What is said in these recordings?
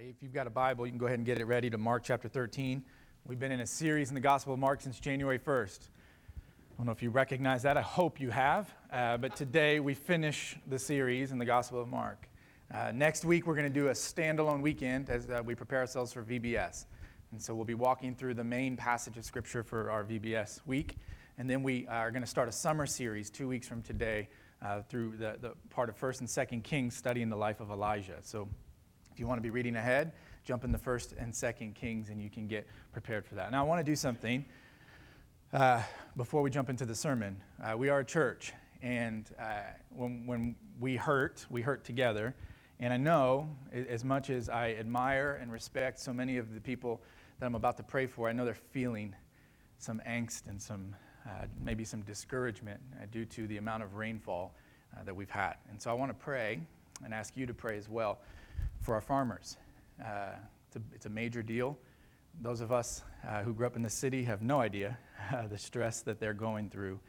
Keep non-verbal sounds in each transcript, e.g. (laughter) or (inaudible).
if you've got a Bible, you can go ahead and get it ready to Mark chapter 13. We've been in a series in the Gospel of Mark since January 1st. I don't know if you recognize that. I hope you have. Uh, but today we finish the series in the Gospel of Mark. Uh, next week, we're going to do a standalone weekend as uh, we prepare ourselves for VBS. And so we'll be walking through the main passage of Scripture for our VBS week. And then we are going to start a summer series two weeks from today uh, through the, the part of 1st and 2nd Kings studying the life of Elijah. So if you want to be reading ahead, jump in the 1st and 2nd Kings and you can get prepared for that. Now, I want to do something uh, before we jump into the sermon. Uh, we are a church, and uh, when, when we hurt, we hurt together. And I know, as much as I admire and respect so many of the people that I'm about to pray for, I know they're feeling some angst and some uh, maybe some discouragement uh, due to the amount of rainfall uh, that we've had. And so I want to pray and ask you to pray as well for our farmers. Uh, it's, a, it's, a, major deal. Those of us uh, who grew up in the city have no idea (laughs) the stress that they're going through.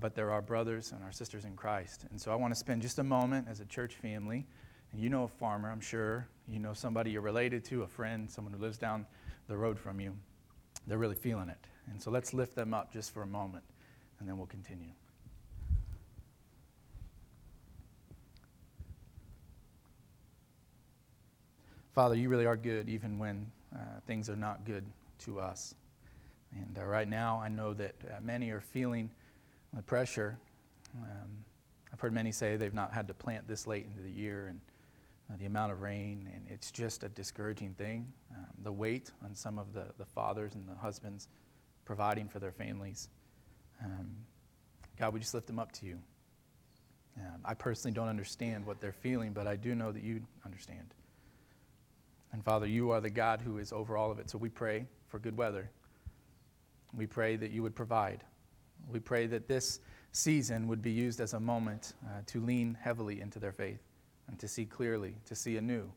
but they're our brothers and our sisters in Christ. And so I want to spend just a moment as a church family. And you know a farmer, I'm sure. You know somebody you're related to, a friend, someone who lives down the road from you. They're really feeling it. And so let's lift them up just for a moment, and then we'll continue. Father, you really are good even when uh, things are not good to us. And uh, right now, I know that uh, many are feeling the pressure. Um, I've heard many say they've not had to plant this late into the year and uh, the amount of rain, and it's just a discouraging thing. Um, the weight on some of the, the fathers and the husbands providing for their families. Um, God, we just lift them up to you. Um, I personally don't understand what they're feeling, but I do know that you understand. And Father, you are the God who is over all of it. So we pray for good weather. We pray that you would provide. We pray that this season would be used as a moment uh, to lean heavily into their faith and to see clearly, to see anew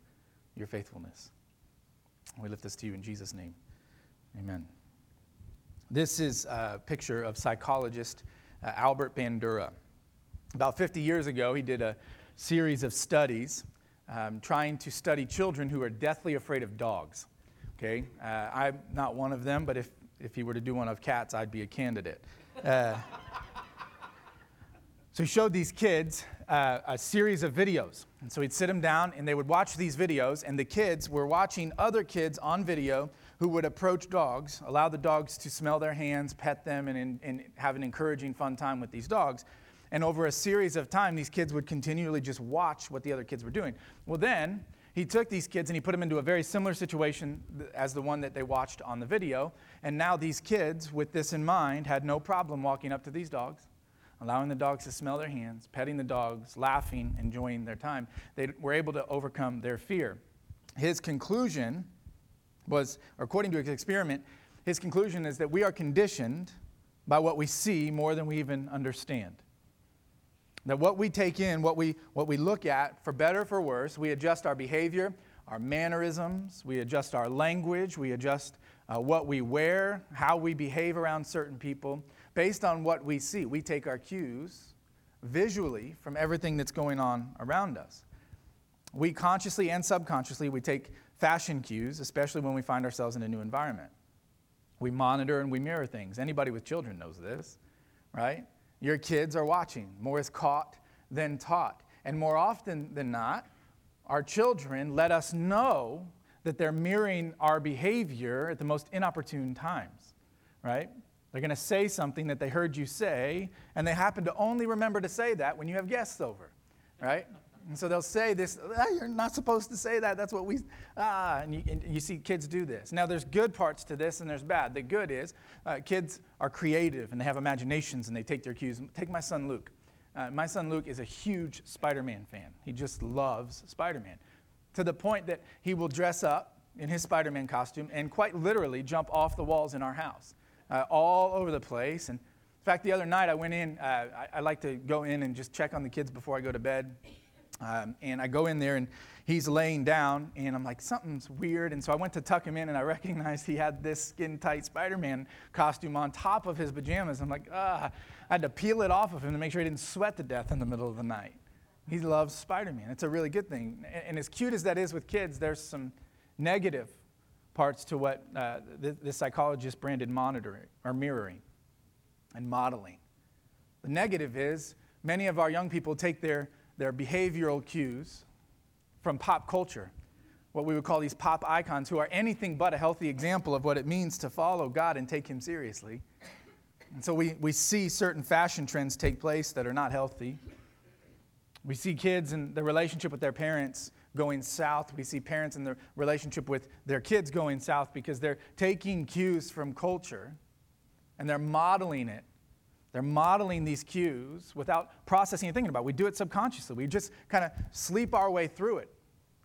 your faithfulness. We lift this to you in Jesus' name. Amen. This is a picture of psychologist uh, Albert Bandura. About 50 years ago, he did a series of studies um, trying to study children who are deathly afraid of dogs. Okay, uh, I'm not one of them, but if, if he were to do one of cats, I'd be a candidate. Uh, (laughs) so he showed these kids uh, a series of videos. And so he'd sit them down and they would watch these videos, and the kids were watching other kids on video who would approach dogs, allow the dogs to smell their hands, pet them, and, and have an encouraging, fun time with these dogs. And over a series of time, these kids would continually just watch what the other kids were doing. Well, then he took these kids and he put them into a very similar situation as the one that they watched on the video. And now these kids, with this in mind, had no problem walking up to these dogs, allowing the dogs to smell their hands, petting the dogs, laughing, enjoying their time. They were able to overcome their fear. His conclusion was, according to his experiment, his conclusion is that we are conditioned by what we see more than we even understand. That what we take in, what we, what we look at, for better for worse, we adjust our behavior, our mannerisms, we adjust our language, we adjust uh, what we wear, how we behave around certain people, based on what we see. We take our cues visually from everything that's going on around us. We consciously and subconsciously, we take fashion cues, especially when we find ourselves in a new environment. We monitor and we mirror things. Anybody with children knows this, right? Your kids are watching. More is caught than taught. And more often than not, our children let us know that they're mirroring our behavior at the most inopportune times, right? They're going to say something that they heard you say, and they happen to only remember to say that when you have guests over, right? And so they'll say this, ah, you're not supposed to say that. That's what we, ah, and you, and you, see kids do this. Now, there's good parts to this and there's bad. The good is uh, kids are creative and they have imaginations and they take their cues. Take my son Luke. Uh, my son Luke is a huge Spider Man fan. He just loves Spider Man to the point that he will dress up in his Spider Man costume and quite literally jump off the walls in our house, uh, all over the place. And in fact, the other night I went in, uh, I, I like to go in and just check on the kids before I go to bed. Um, and I go in there and he's laying down, and I'm like, something's weird. And so I went to tuck him in, and I (laughs) recognized he had this skin tight Spider Man costume on top of his pajamas. I'm like, ah, I had to peel it off of him to make sure he didn't sweat to death in the middle of the night. He loves Spider Man. It's a really good thing. And, and as cute as that is with kids, there's some negative parts to what uh, this, this psychologist branded monitoring or mirroring and modeling. The negative is many of our young people take their, their behavioral cues from pop culture, what we would call these pop icons, who are anything but a healthy example of what it means to follow God and take Him seriously. And so we, we see certain fashion trends take place that are not healthy. We see kids and their relationship with their parents going south. We see parents and their relationship with their kids going south because they're taking cues from culture and they're modeling it. They're modeling these cues without processing and thinking about it. We do it subconsciously. We just kind of sleep our way through it.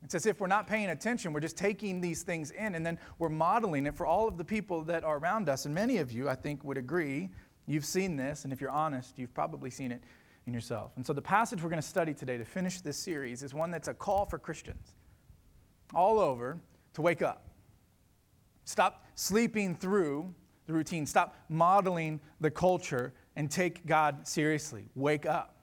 It's as if we're not paying attention. We're just taking these things in and then we're modeling it for all of the people that are around us. And many of you, I think, would agree. You've seen this, and if you're honest, you've probably seen it in yourself. And so the passage we're going to study today to finish this series is one that's a call for Christians all over to wake up. Stop sleeping through the routine. Stop modeling the culture and take God seriously. Wake up.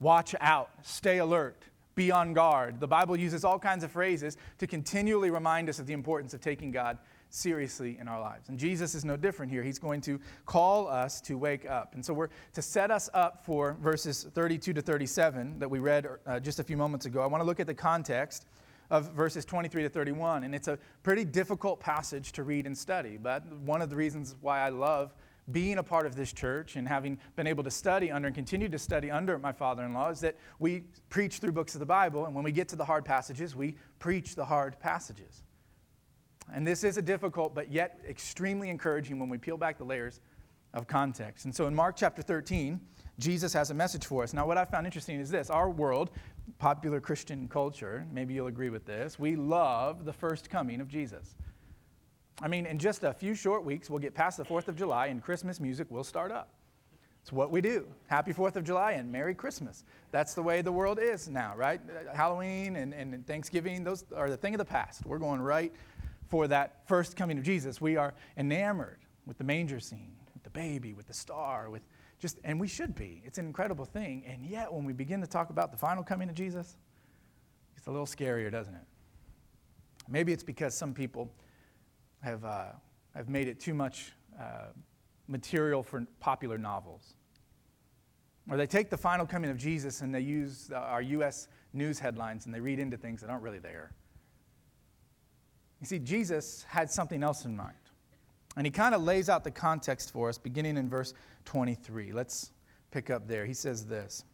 Watch out. Stay alert be on guard. The Bible uses all kinds of phrases to continually remind us of the importance of taking God seriously in our lives. And Jesus is no different here. He's going to call us to wake up. And so we're to set us up for verses 32 to 37 that we read uh, just a few moments ago. I want to look at the context of verses 23 to 31. And it's a pretty difficult passage to read and study, but one of the reasons why I love being a part of this church and having been able to study under and continue to study under my father in law is that we preach through books of the Bible, and when we get to the hard passages, we preach the hard passages. And this is a difficult but yet extremely encouraging when we peel back the layers of context. And so in Mark chapter 13, Jesus has a message for us. Now, what I found interesting is this our world, popular Christian culture, maybe you'll agree with this, we love the first coming of Jesus. I mean, in just a few short weeks, we'll get past the 4th of July and Christmas music will start up. It's what we do. Happy 4th of July and Merry Christmas. That's the way the world is now, right? Halloween and, and Thanksgiving, those are the thing of the past. We're going right for that first coming of Jesus. We are enamored with the manger scene, with the baby, with the star, with just, and we should be. It's an incredible thing. And yet, when we begin to talk about the final coming of Jesus, it's a little scarier, doesn't it? Maybe it's because some people have, uh, have made it too much uh, material for popular novels. Or they take the final coming of Jesus and they use our U.S. news headlines and they read into things that aren't really there. You see, Jesus had something else in mind. And he kind of lays out the context for us beginning in verse 23. Let's pick up there. He says this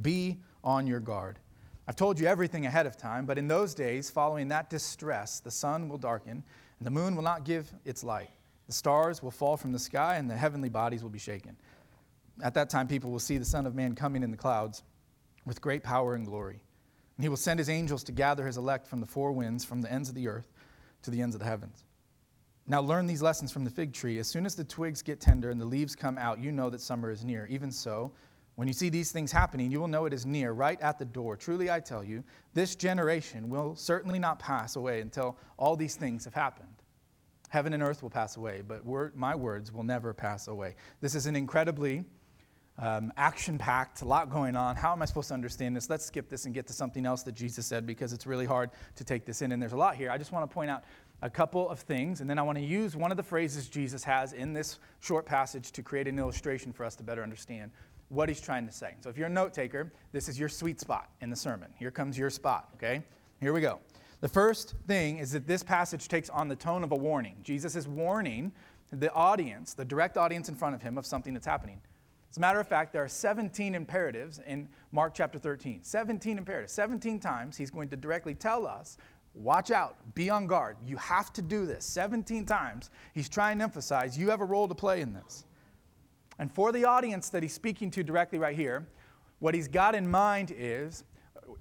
Be on your guard. I've told you everything ahead of time, but in those days, following that distress, the sun will darken the moon will not give its light. The stars will fall from the sky, and the heavenly bodies will be shaken. At that time, people will see the Son of Man coming in the clouds with great power and glory. And he will send his angels to gather his elect from the four winds, from the ends of the earth to the ends of the heavens. Now learn these lessons from the fig tree. As soon as the twigs get tender and the leaves come out, you know that summer is near. Even so, when you see these things happening, you will know it is near, right at the door. Truly, I tell you, this generation will certainly not pass away until all these things have happened. Heaven and earth will pass away, but word, my words will never pass away. This is an incredibly um, action packed, a lot going on. How am I supposed to understand this? Let's skip this and get to something else that Jesus said because it's really hard to take this in, and there's a lot here. I just want to point out a couple of things, and then I want to use one of the phrases Jesus has in this short passage to create an illustration for us to better understand what he's trying to say. So if you're a note taker, this is your sweet spot in the sermon. Here comes your spot, okay? Here we go. The first thing is that this passage takes on the tone of a warning. Jesus is warning the audience, the direct audience in front of him, of something that's happening. As a matter of fact, there are 17 imperatives in Mark chapter 13. 17 imperatives. 17 times he's going to directly tell us watch out, be on guard. You have to do this. 17 times he's trying to emphasize you have a role to play in this. And for the audience that he's speaking to directly right here, what he's got in mind is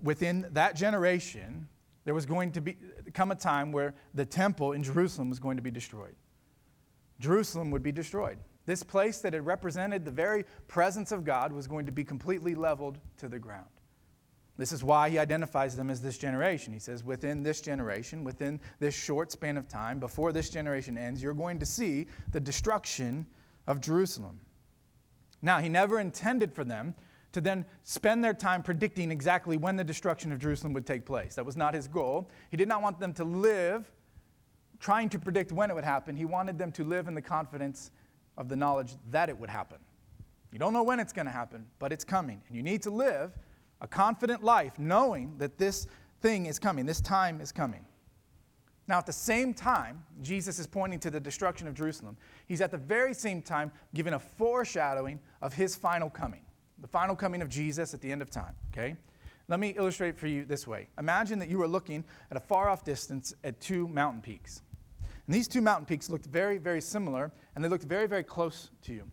within that generation, there was going to be, come a time where the temple in Jerusalem was going to be destroyed. Jerusalem would be destroyed. This place that had represented the very presence of God was going to be completely leveled to the ground. This is why he identifies them as this generation. He says, within this generation, within this short span of time, before this generation ends, you're going to see the destruction of Jerusalem. Now, he never intended for them to then spend their time predicting exactly when the destruction of Jerusalem would take place. That was not his goal. He did not want them to live trying to predict when it would happen. He wanted them to live in the confidence of the knowledge that it would happen. You don't know when it's going to happen, but it's coming. And you need to live a confident life knowing that this thing is coming, this time is coming. Now, at the same time, Jesus is pointing to the destruction of Jerusalem. He's at the very same time giving a foreshadowing of his final coming, the final coming of Jesus at the end of time, okay? Let me illustrate for you this way. Imagine that you were looking at a far off distance at two mountain peaks. And these two mountain peaks looked very, very similar, and they looked very, very close to you.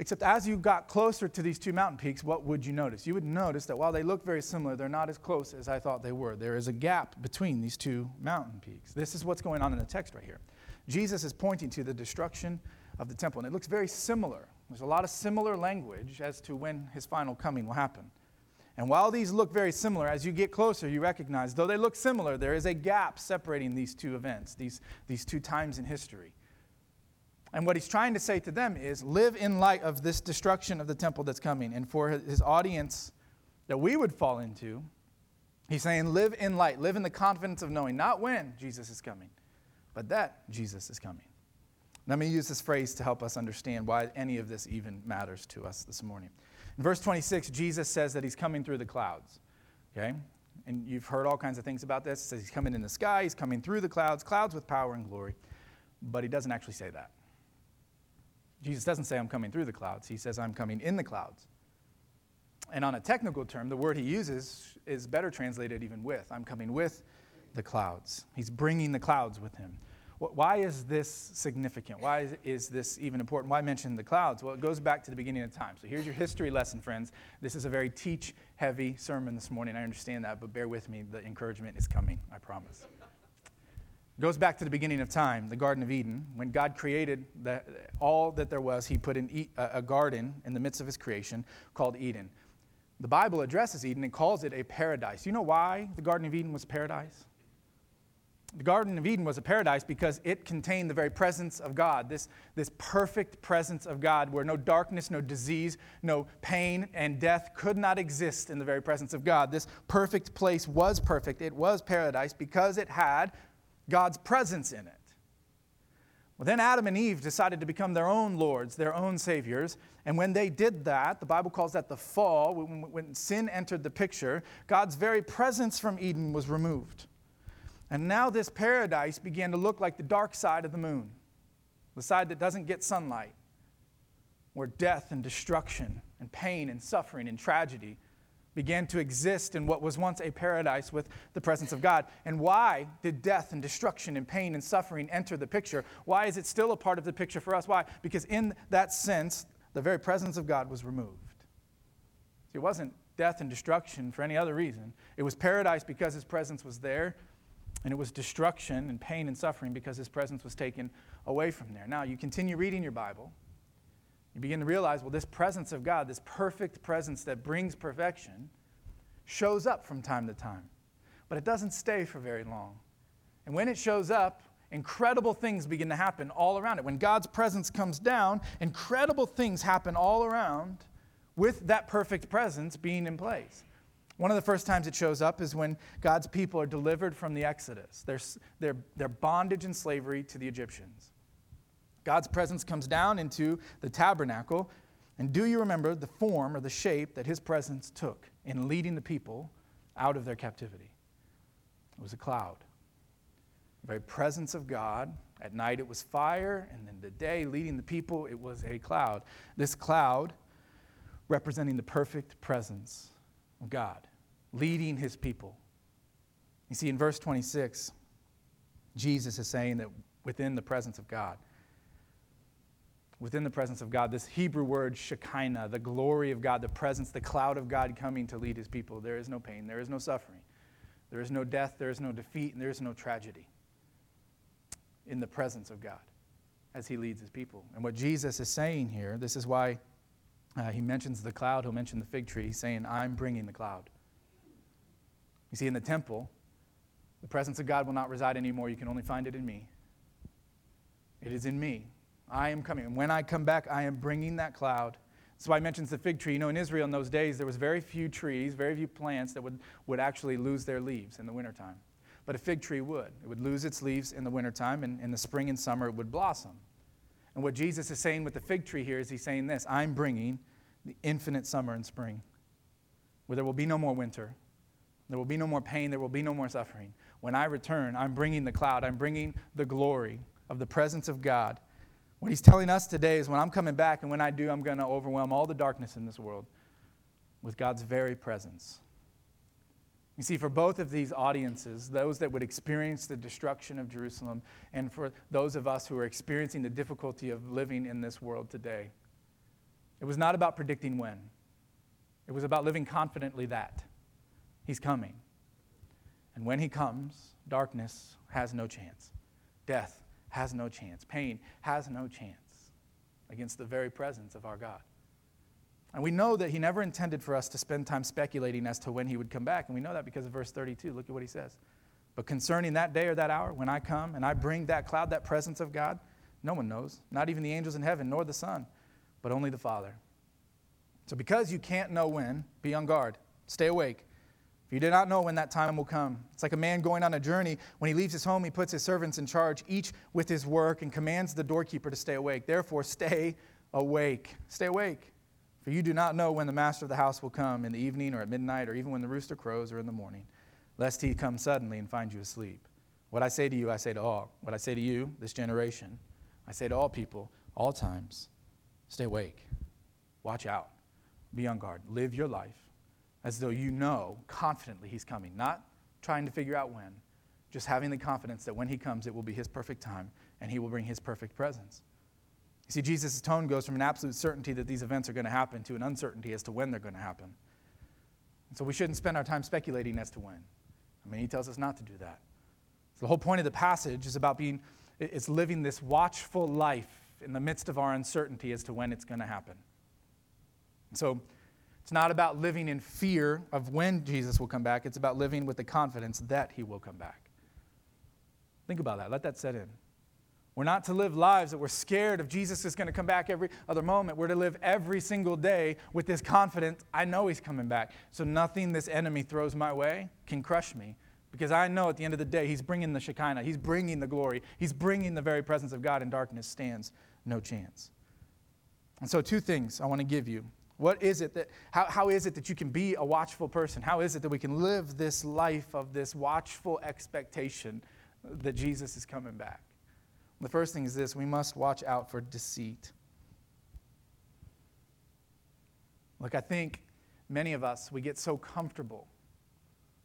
Except as you got closer to these two mountain peaks, what would you notice? You would notice that while they look very similar, they're not as close as I thought they were. There is a gap between these two mountain peaks. This is what's going on in the text right here. Jesus is pointing to the destruction of the temple, and it looks very similar. There's a lot of similar language as to when his final coming will happen. And while these look very similar, as you get closer, you recognize, though they look similar, there is a gap separating these two events, these, these two times in history. And what he's trying to say to them is live in light of this destruction of the temple that's coming. And for his audience that we would fall into, he's saying live in light, live in the confidence of knowing not when Jesus is coming, but that Jesus is coming. Let me use this phrase to help us understand why any of this even matters to us this morning. In verse 26, Jesus says that he's coming through the clouds. Okay? And you've heard all kinds of things about this. It says he's coming in the sky, he's coming through the clouds, clouds with power and glory. But he doesn't actually say that. Jesus doesn't say, I'm coming through the clouds. He says, I'm coming in the clouds. And on a technical term, the word he uses is better translated even with. I'm coming with the clouds. He's bringing the clouds with him. Why is this significant? Why is this even important? Why mention the clouds? Well, it goes back to the beginning of time. So here's your history lesson, friends. This is a very teach heavy sermon this morning. I understand that, but bear with me. The encouragement is coming, I promise. It goes back to the beginning of time, the Garden of Eden. When God created the, all that there was, He put in a garden in the midst of His creation called Eden. The Bible addresses Eden and calls it a paradise. You know why the Garden of Eden was paradise? The Garden of Eden was a paradise because it contained the very presence of God, this, this perfect presence of God, where no darkness, no disease, no pain, and death could not exist in the very presence of God. This perfect place was perfect. It was paradise because it had God's presence in it. Well, then Adam and Eve decided to become their own lords, their own saviors. And when they did that, the Bible calls that the fall, when, when sin entered the picture, God's very presence from Eden was removed. And now this paradise began to look like the dark side of the moon, the side that doesn't get sunlight, where death and destruction and pain and suffering and tragedy began to exist in what was once a paradise with the presence of God. And why did death and destruction and pain and suffering enter the picture? Why is it still a part of the picture for us? Why? Because in that sense, the very presence of God was removed. It wasn't death and destruction for any other reason. It was paradise because his presence was there and it was destruction and pain and suffering because his presence was taken away from there. Now, you continue reading your Bible. You begin to realize, well, this presence of God, this perfect presence that brings perfection, shows up from time to time. But it doesn't stay for very long. And when it shows up, incredible things begin to happen all around it. When God's presence comes down, incredible things happen all around with that perfect presence being in place. One of the first times it shows up is when God's people are delivered from the Exodus, their, their, their bondage and slavery to the Egyptians. God's presence comes down into the tabernacle. And do you remember the form or the shape that his presence took in leading the people out of their captivity? It was a cloud. The very presence of God. At night it was fire, and then the day leading the people, it was a cloud. This cloud representing the perfect presence of God, leading his people. You see, in verse 26, Jesus is saying that within the presence of God, within the presence of God, this Hebrew word Shekinah, the glory of God, the presence, the cloud of God coming to lead his people, there is no pain, there is no suffering, there is no death, there is no defeat, and there is no tragedy in the presence of God as he leads his people. And what Jesus is saying here, this is why uh, he mentions the cloud, he'll mention the fig tree, saying, I'm bringing the cloud. You see, in the temple, the presence of God will not reside anymore. You can only find it in me. It is in me. I am coming. And when I come back, I am bringing that cloud. That's why he mentions the fig tree. You know, in Israel in those days, there was very few trees, very few plants that would, would actually lose their leaves in the wintertime. But a fig tree would. It would lose its leaves in the wintertime, and in the spring and summer, it would blossom. And what Jesus is saying with the fig tree here is he's saying this I'm bringing the infinite summer and spring, where there will be no more winter, there will be no more pain, there will be no more suffering. When I return, I'm bringing the cloud, I'm bringing the glory of the presence of God what he's telling us today is when I'm coming back, and when I do, I'm going to overwhelm all the darkness in this world with God's very presence. You see, for both of these audiences, those that would experience the destruction of Jerusalem, and for those of us who are experiencing the difficulty of living in this world today, it was not about predicting when. It was about living confidently that He's coming. And when He comes, darkness has no chance. Death has no chance. Pain has no chance against the very presence of our God. And we know that he never intended for us to spend time speculating as to when he would come back. And we know that because of verse 32. Look at what he says. But concerning that day or that hour, when I come and I bring that cloud, that presence of God, no one knows, not even the angels in heaven, nor the Son, but only the Father. So because you can't know when, be on guard. Stay awake. If you do not know when that time will come. It's like a man going on a journey. When he leaves his home, he puts his servants in charge, each with his work, and commands the doorkeeper to stay awake. Therefore, stay awake. Stay awake. For you do not know when the master of the house will come in the evening or at midnight or even when the rooster crows or in the morning, lest he come suddenly and find you asleep. What I say to you, I say to all. What I say to you, this generation, I say to all people, all times, stay awake. Watch out. Be on guard. Live your life as though you know confidently he's coming, not trying to figure out when, just having the confidence that when he comes, it will be his perfect time and he will bring his perfect presence. You see, Jesus' tone goes from an absolute certainty that these events are going to happen to an uncertainty as to when they're going to happen. And so we shouldn't spend our time speculating as to when. I mean, he tells us not to do that. So the whole point of the passage is about being, it's living this watchful life in the midst of our uncertainty as to when it's going to happen. So it's not about living in fear of when Jesus will come back, it's about living with the confidence that he will come back. Think about that. Let that set in. We're not to live lives that we're scared of Jesus is going to come back every other moment. We're to live every single day with this confidence I know he's coming back. So nothing this enemy throws my way can crush me because I know at the end of the day he's bringing the Shekinah, he's bringing the glory, he's bringing the very presence of God, and darkness stands no chance. And so, two things I want to give you what is it that, how, how is it that you can be a watchful person? How is it that we can live this life of this watchful expectation that Jesus is coming back? The first thing is this we must watch out for deceit. Look, I think many of us, we get so comfortable.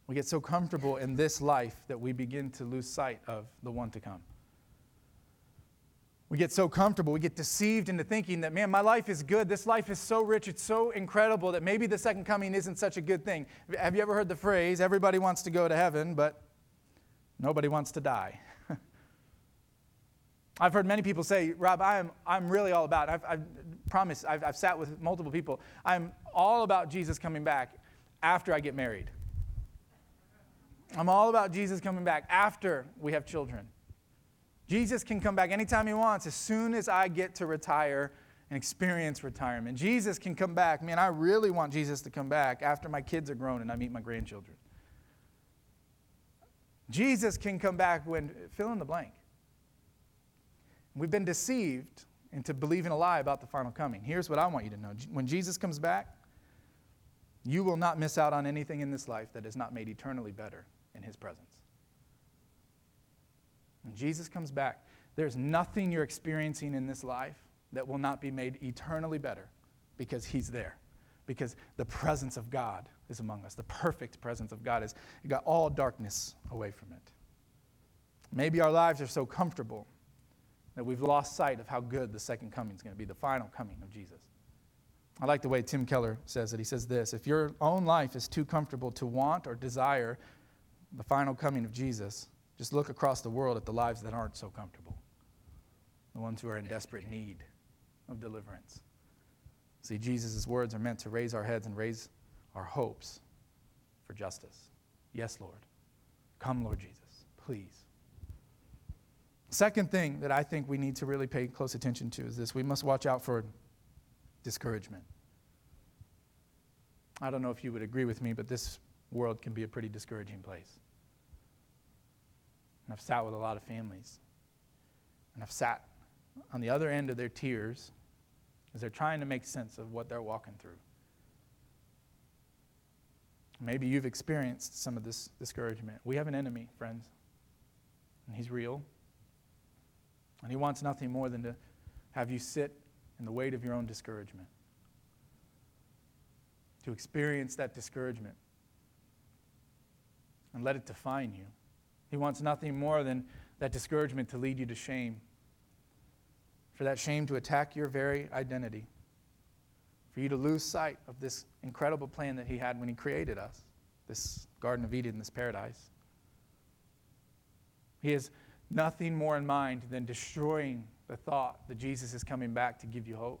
We get so comfortable in this life that we begin to lose sight of the one to come. We get so comfortable, we get deceived into thinking that, man, my life is good. This life is so rich, it's so incredible that maybe the second coming isn't such a good thing. Have you ever heard the phrase, everybody wants to go to heaven, but nobody wants to die? I've heard many people say, Rob, I'm, I'm really all about, I've, I've promised, I've, I've sat with multiple people, I'm all about Jesus coming back after I get married. I'm all about Jesus coming back after we have children. Jesus can come back anytime he wants as soon as I get to retire and experience retirement. Jesus can come back. Man, I really want Jesus to come back after my kids are grown and I meet my grandchildren. Jesus can come back when, fill in the blank. We've been deceived into believing a lie about the final coming. Here's what I want you to know when Jesus comes back, you will not miss out on anything in this life that is not made eternally better in his presence. When Jesus comes back, there's nothing you're experiencing in this life that will not be made eternally better because He's there. Because the presence of God is among us. The perfect presence of God has got all darkness away from it. Maybe our lives are so comfortable that we've lost sight of how good the second coming is going to be, the final coming of Jesus. I like the way Tim Keller says it. He says this If your own life is too comfortable to want or desire the final coming of Jesus, just look across the world at the lives that aren't so comfortable, the ones who are in desperate need of deliverance. See, Jesus' words are meant to raise our heads and raise our hopes for justice. Yes, Lord. Come, Lord Jesus, please. Second thing that I think we need to really pay close attention to is this we must watch out for discouragement. I don't know if you would agree with me, but this world can be a pretty discouraging place. And I've sat with a lot of families. And I've sat on the other end of their tears as they're trying to make sense of what they're walking through. Maybe you've experienced some of this discouragement. We have an enemy, friends, and he's real. And he wants nothing more than to have you sit in the weight of your own discouragement, to experience that discouragement and let it define you. He wants nothing more than that discouragement to lead you to shame, for that shame to attack your very identity for you to lose sight of this incredible plan that He had when He created us, this Garden of Eden, this paradise. He has nothing more in mind than destroying the thought that Jesus is coming back to give you hope.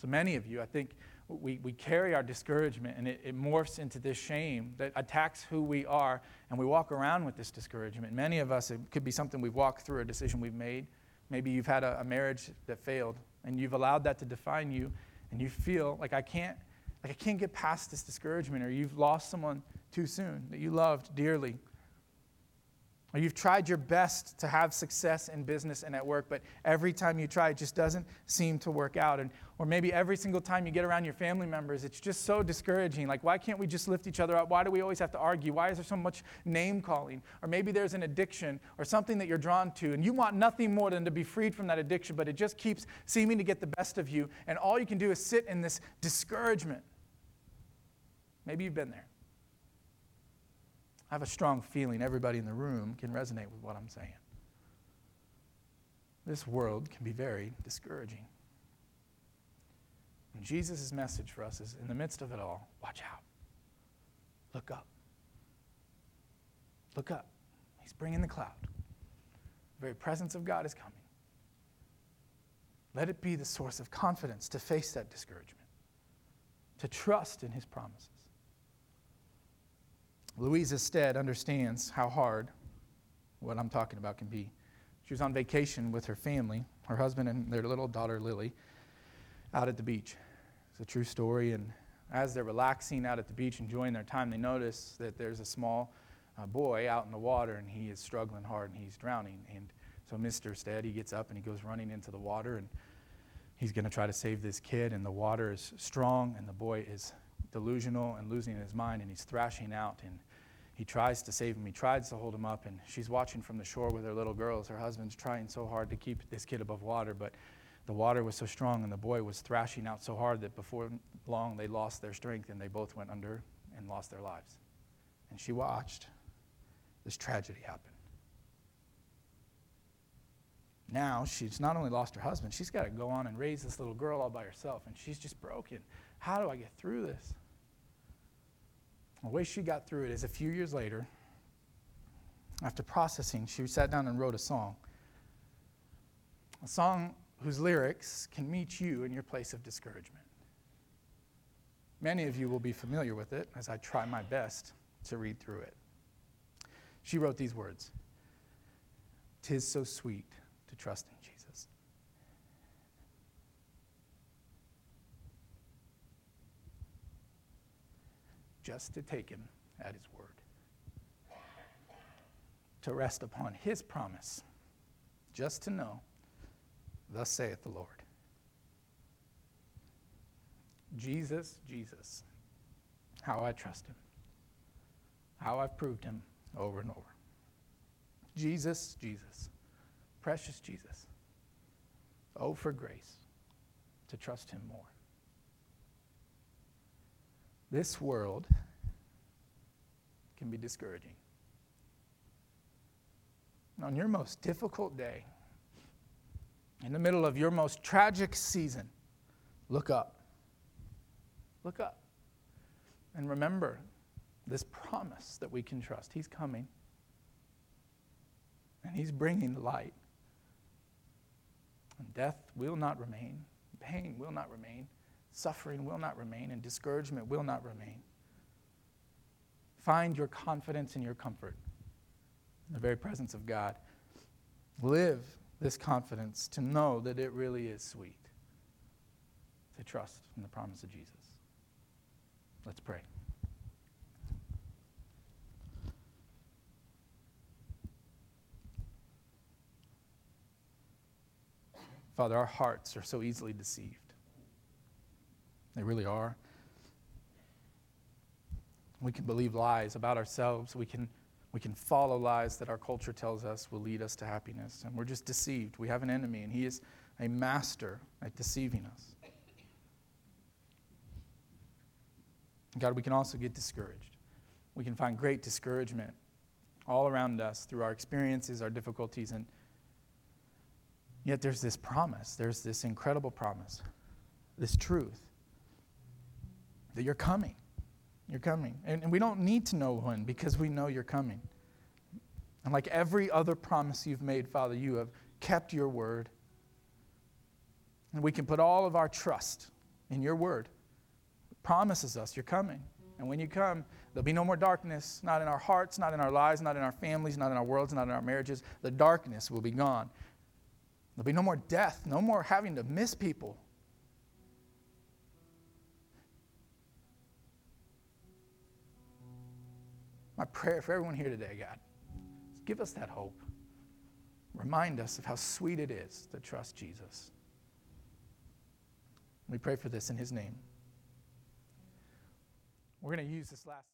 So many of you, I think, we, we carry our discouragement and it, it morphs into this shame that attacks who we are, and we walk around with this discouragement. Many of us, it could be something we've walked through, a decision we've made. Maybe you've had a, a marriage that failed, and you've allowed that to define you and you feel like I can't like I can't get past this discouragement or you've lost someone too soon that you loved dearly or you've tried your best to have success in business and at work, but every time you try, it just doesn't seem to work out. And, or maybe every single time you get around your family members, it's just so discouraging. Like, why can't we just lift each other up? Why do we always have to argue? Why is there so much name calling? Or maybe there's an addiction or something that you're drawn to, and you want nothing more than to be freed from that addiction, but it just keeps seeming to get the best of you. And all you can do is sit in this discouragement. Maybe you've been there. I have a strong feeling everybody in the room can resonate with what I'm saying. This world can be very discouraging. And Jesus' message for us is in the midst of it all, watch out. Look up. Look up. He's bringing the cloud. The very presence of God is coming. Let it be the source of confidence to face that discouragement, to trust in his promises. Louisa Stead understands how hard what I'm talking about can be. She was on vacation with her family, her husband and their little daughter Lily, out at the beach. It's a true story. And as they're relaxing out at the beach, enjoying their time, they notice that there's a small uh, boy out in the water and he is struggling hard and he's drowning. And so Mr. Stead, he gets up and he goes running into the water and he's going to try to save this kid. And the water is strong and the boy is delusional and losing his mind, and he's thrashing out. And he tries to save him. He tries to hold him up, and she's watching from the shore with her little girls. Her husband's trying so hard to keep this kid above water, but the water was so strong, and the boy was thrashing out so hard that before long they lost their strength, and they both went under and lost their lives. And she watched this tragedy happen. Now she's not only lost her husband, she's got to go on and raise this little girl all by herself, and she's just broken. How do I get through this? The way she got through it is a few years later, after processing, she sat down and wrote a song. A song whose lyrics can meet you in your place of discouragement. Many of you will be familiar with it as I try my best to read through it. She wrote these words Tis so sweet to trust in Jesus. Just to take him at his word, to rest upon his promise, just to know, thus saith the Lord. Jesus, Jesus, how I trust him, how I've proved him over and over. Jesus, Jesus, precious Jesus. Oh, for grace to trust him more. This world can be discouraging. On your most difficult day, in the middle of your most tragic season, look up. Look up. And remember this promise that we can trust. He's coming, and He's bringing light. And death will not remain, pain will not remain. Suffering will not remain, and discouragement will not remain. Find your confidence and your comfort in the very presence of God. Live this confidence to know that it really is sweet, to trust in the promise of Jesus. Let's pray. Father, our hearts are so easily deceived. They really are. We can believe lies about ourselves. We can, we can follow lies that our culture tells us will lead us to happiness. And we're just deceived. We have an enemy, and he is a master at deceiving us. God, we can also get discouraged. We can find great discouragement all around us through our experiences, our difficulties, and yet there's this promise. There's this incredible promise, this truth that you're coming. You're coming. And, and we don't need to know when because we know you're coming. And like every other promise you've made, Father, you have kept your word. And we can put all of our trust in your word. It promises us you're coming. And when you come, there'll be no more darkness, not in our hearts, not in our lives, not in our families, not in our worlds, not in our marriages. The darkness will be gone. There'll be no more death, no more having to miss people. My prayer for everyone here today, God, give us that hope. Remind us of how sweet it is to trust Jesus. We pray for this in his name. We're going to use this last.